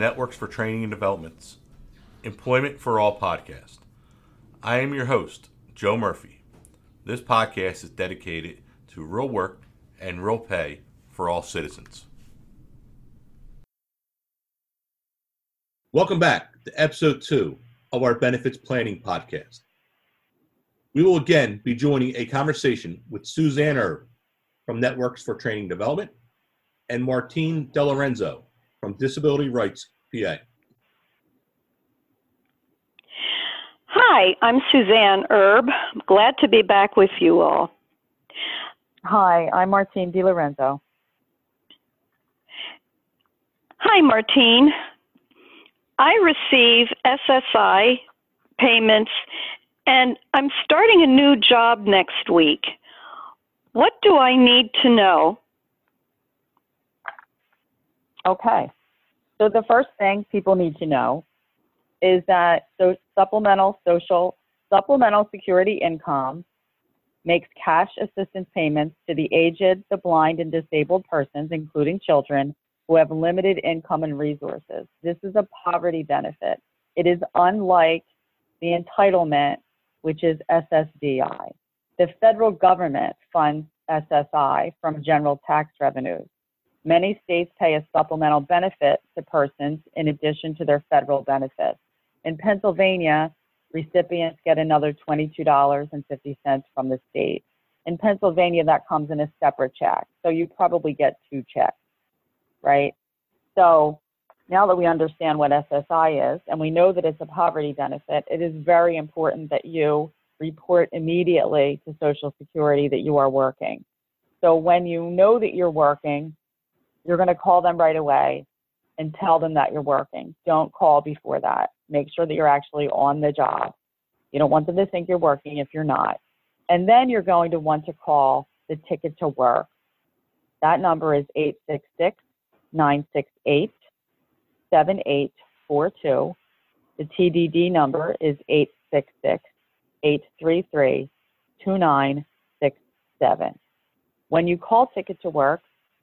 Networks for Training and Development's Employment for All podcast. I am your host, Joe Murphy. This podcast is dedicated to real work and real pay for all citizens. Welcome back to episode two of our benefits planning podcast. We will again be joining a conversation with Suzanne Erb from Networks for Training Development and Martine DeLorenzo from Disability Rights PA. Hi, I'm Suzanne Erb. Glad to be back with you all. Hi, I'm Martine DeLorenzo. Hi, Martine. I receive SSI payments and I'm starting a new job next week. What do I need to know? Okay. So the first thing people need to know is that so supplemental social supplemental security income makes cash assistance payments to the aged, the blind, and disabled persons, including children, who have limited income and resources. This is a poverty benefit. It is unlike the entitlement, which is SSDI. The federal government funds SSI from general tax revenues. Many states pay a supplemental benefit to persons in addition to their federal benefits. In Pennsylvania, recipients get another $22.50 from the state. In Pennsylvania, that comes in a separate check. So you probably get two checks, right? So now that we understand what SSI is and we know that it's a poverty benefit, it is very important that you report immediately to Social Security that you are working. So when you know that you're working, you're going to call them right away and tell them that you're working. Don't call before that. Make sure that you're actually on the job. You don't want them to think you're working if you're not. And then you're going to want to call the ticket to work. That number is 866 968 7842. The TDD number is 866 833 2967. When you call Ticket to Work,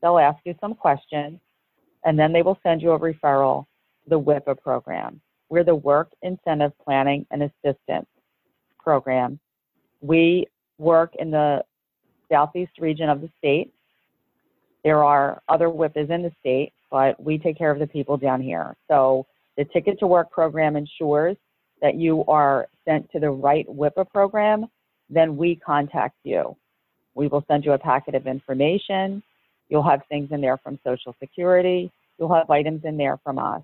They'll ask you some questions, and then they will send you a referral to the WIPA program. We're the Work Incentive Planning and Assistance program. We work in the southeast region of the state. There are other WIPAs in the state, but we take care of the people down here. So the Ticket to Work program ensures that you are sent to the right WIPA program, then we contact you. We will send you a packet of information. You'll have things in there from Social Security. You'll have items in there from us.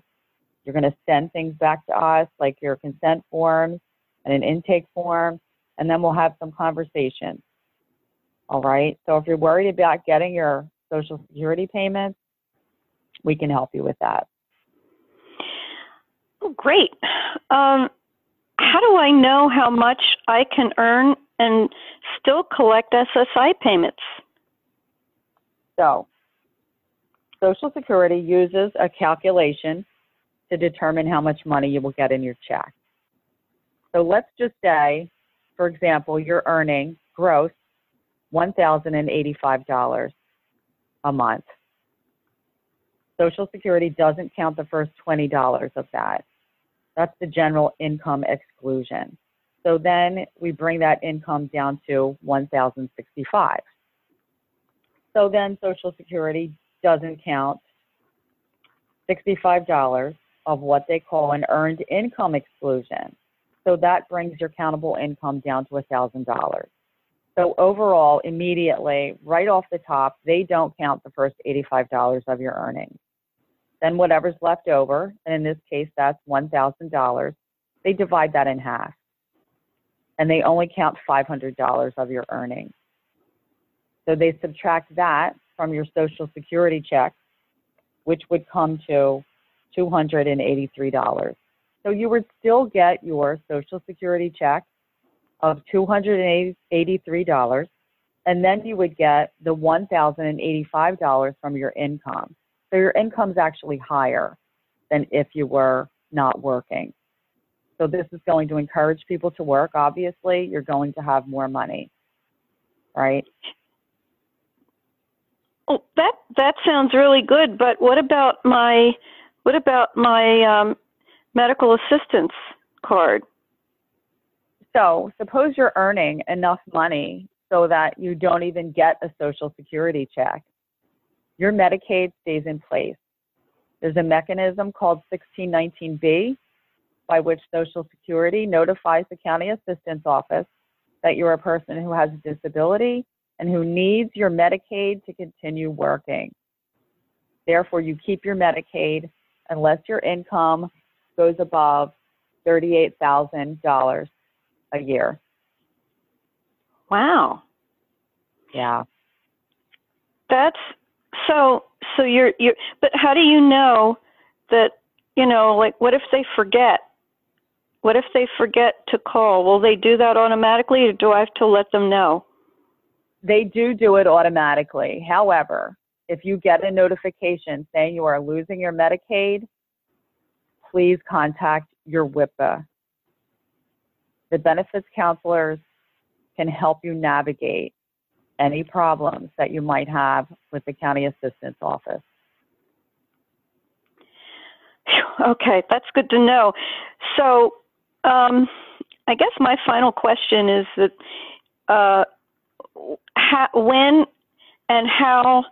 You're going to send things back to us, like your consent forms and an intake form, and then we'll have some conversations. All right. So if you're worried about getting your Social Security payments, we can help you with that. Oh, great. Um, how do I know how much I can earn and still collect SSI payments? So, Social Security uses a calculation to determine how much money you will get in your check. So let's just say, for example, you're earning gross $1,085 a month. Social Security doesn't count the first $20 of that. That's the general income exclusion. So then we bring that income down to 1065 so then Social Security doesn't count $65 of what they call an earned income exclusion. So that brings your countable income down to $1,000. So overall, immediately, right off the top, they don't count the first $85 of your earnings. Then whatever's left over, and in this case, that's $1,000, they divide that in half. And they only count $500 of your earnings. So they subtract that from your Social Security check, which would come to $283. So you would still get your Social Security check of $283, and then you would get the $1,085 from your income. So your income is actually higher than if you were not working. So this is going to encourage people to work. Obviously, you're going to have more money, right? Oh, that that sounds really good. But what about my What about my um, medical assistance card? So suppose you're earning enough money so that you don't even get a Social Security check. Your Medicaid stays in place. There's a mechanism called 1619B by which Social Security notifies the county assistance office that you're a person who has a disability and who needs your Medicaid to continue working. Therefore, you keep your Medicaid unless your income goes above $38,000 a year. Wow. Yeah. That's so so you're you're but how do you know that you know like what if they forget? What if they forget to call? Will they do that automatically or do I have to let them know? They do do it automatically. However, if you get a notification saying you are losing your Medicaid, please contact your WIPA. The benefits counselors can help you navigate any problems that you might have with the county assistance office. Okay, that's good to know. So, um, I guess my final question is that uh, how, when and how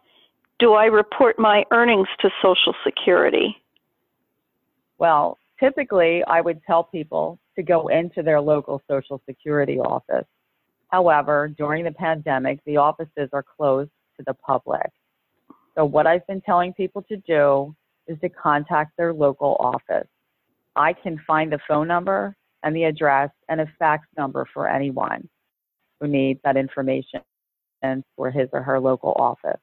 do I report my earnings to Social Security? Well, typically I would tell people to go into their local Social Security office. However, during the pandemic, the offices are closed to the public. So, what I've been telling people to do is to contact their local office. I can find the phone number and the address and a fax number for anyone who needs that information for his or her local office.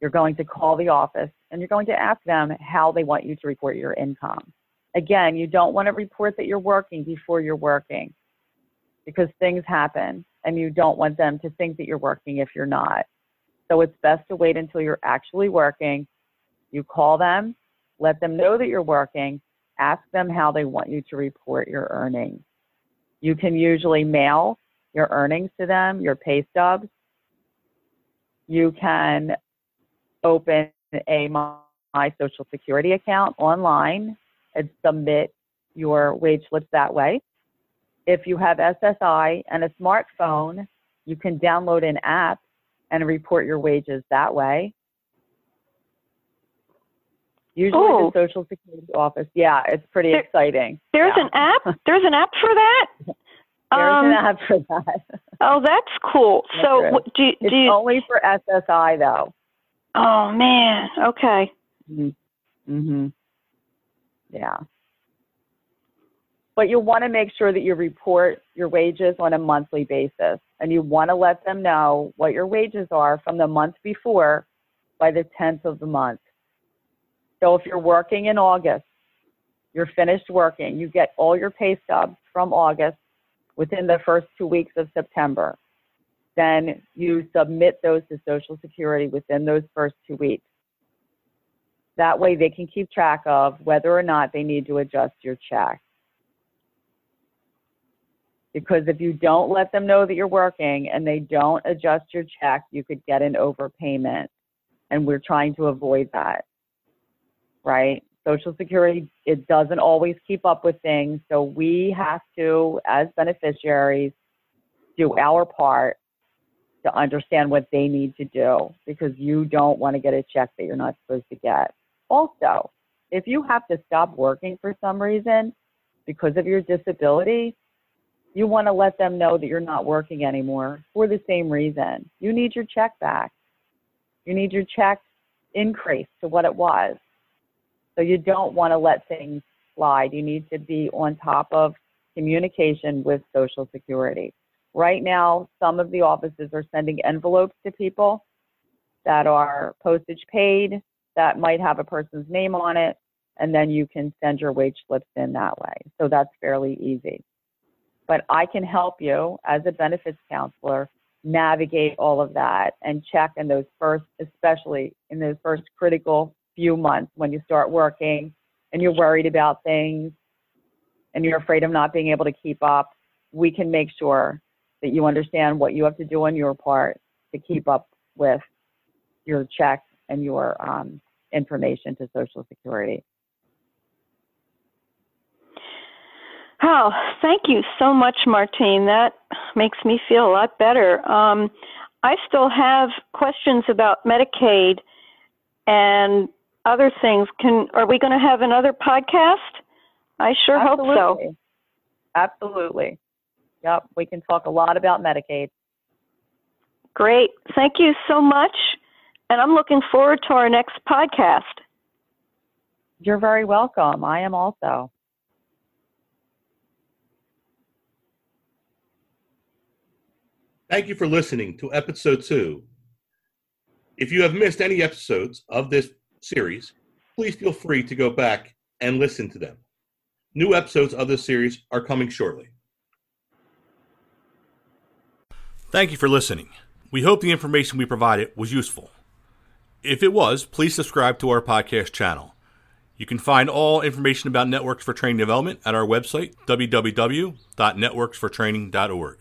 You're going to call the office and you're going to ask them how they want you to report your income. Again, you don't want to report that you're working before you're working because things happen and you don't want them to think that you're working if you're not. So it's best to wait until you're actually working. You call them, let them know that you're working, ask them how they want you to report your earnings. You can usually mail your earnings to them, your pay stubs. You can open a My Social Security account online and submit your wage slips that way. If you have SSI and a smartphone, you can download an app and report your wages that way. Usually Oh. the Social Security office, yeah, it's pretty There- exciting. There's Yeah. an app. There's an app for that. There's Um, an app for that. Oh, that's cool. So, is. what, do It's do you? only for SSI though. Oh man. Okay. Mm-hmm. Yeah. But you want to make sure that you report your wages on a monthly basis. And you want to let them know what your wages are from the month before by the 10th of the month. So if you're working in August, you're finished working, you get all your pay stubs from August within the first two weeks of September. Then you submit those to Social Security within those first two weeks. That way they can keep track of whether or not they need to adjust your check. Because if you don't let them know that you're working and they don't adjust your check, you could get an overpayment. And we're trying to avoid that. Right? Social Security, it doesn't always keep up with things. So we have to, as beneficiaries, do our part to understand what they need to do because you don't want to get a check that you're not supposed to get. Also, if you have to stop working for some reason because of your disability, you want to let them know that you're not working anymore for the same reason. You need your check back. You need your check increased to what it was. So you don't want to let things slide. You need to be on top of communication with Social Security. Right now, some of the offices are sending envelopes to people that are postage paid, that might have a person's name on it, and then you can send your wage slips in that way. So that's fairly easy. But I can help you as a benefits counselor navigate all of that and check in those first, especially in those first critical few months when you start working and you're worried about things and you're afraid of not being able to keep up, we can make sure that you understand what you have to do on your part to keep up with your checks and your um, information to Social Security. Wow, oh, thank you so much, Martine. That makes me feel a lot better. Um, I still have questions about Medicaid and other things. Can are we going to have another podcast? I sure hope so. Absolutely. Absolutely. Yep, we can talk a lot about Medicaid. Great. Thank you so much. And I'm looking forward to our next podcast. You're very welcome. I am also. Thank you for listening to episode two. If you have missed any episodes of this series, please feel free to go back and listen to them. New episodes of this series are coming shortly. Thank you for listening. We hope the information we provided was useful. If it was, please subscribe to our podcast channel. You can find all information about Networks for Training Development at our website, www.networksfortraining.org.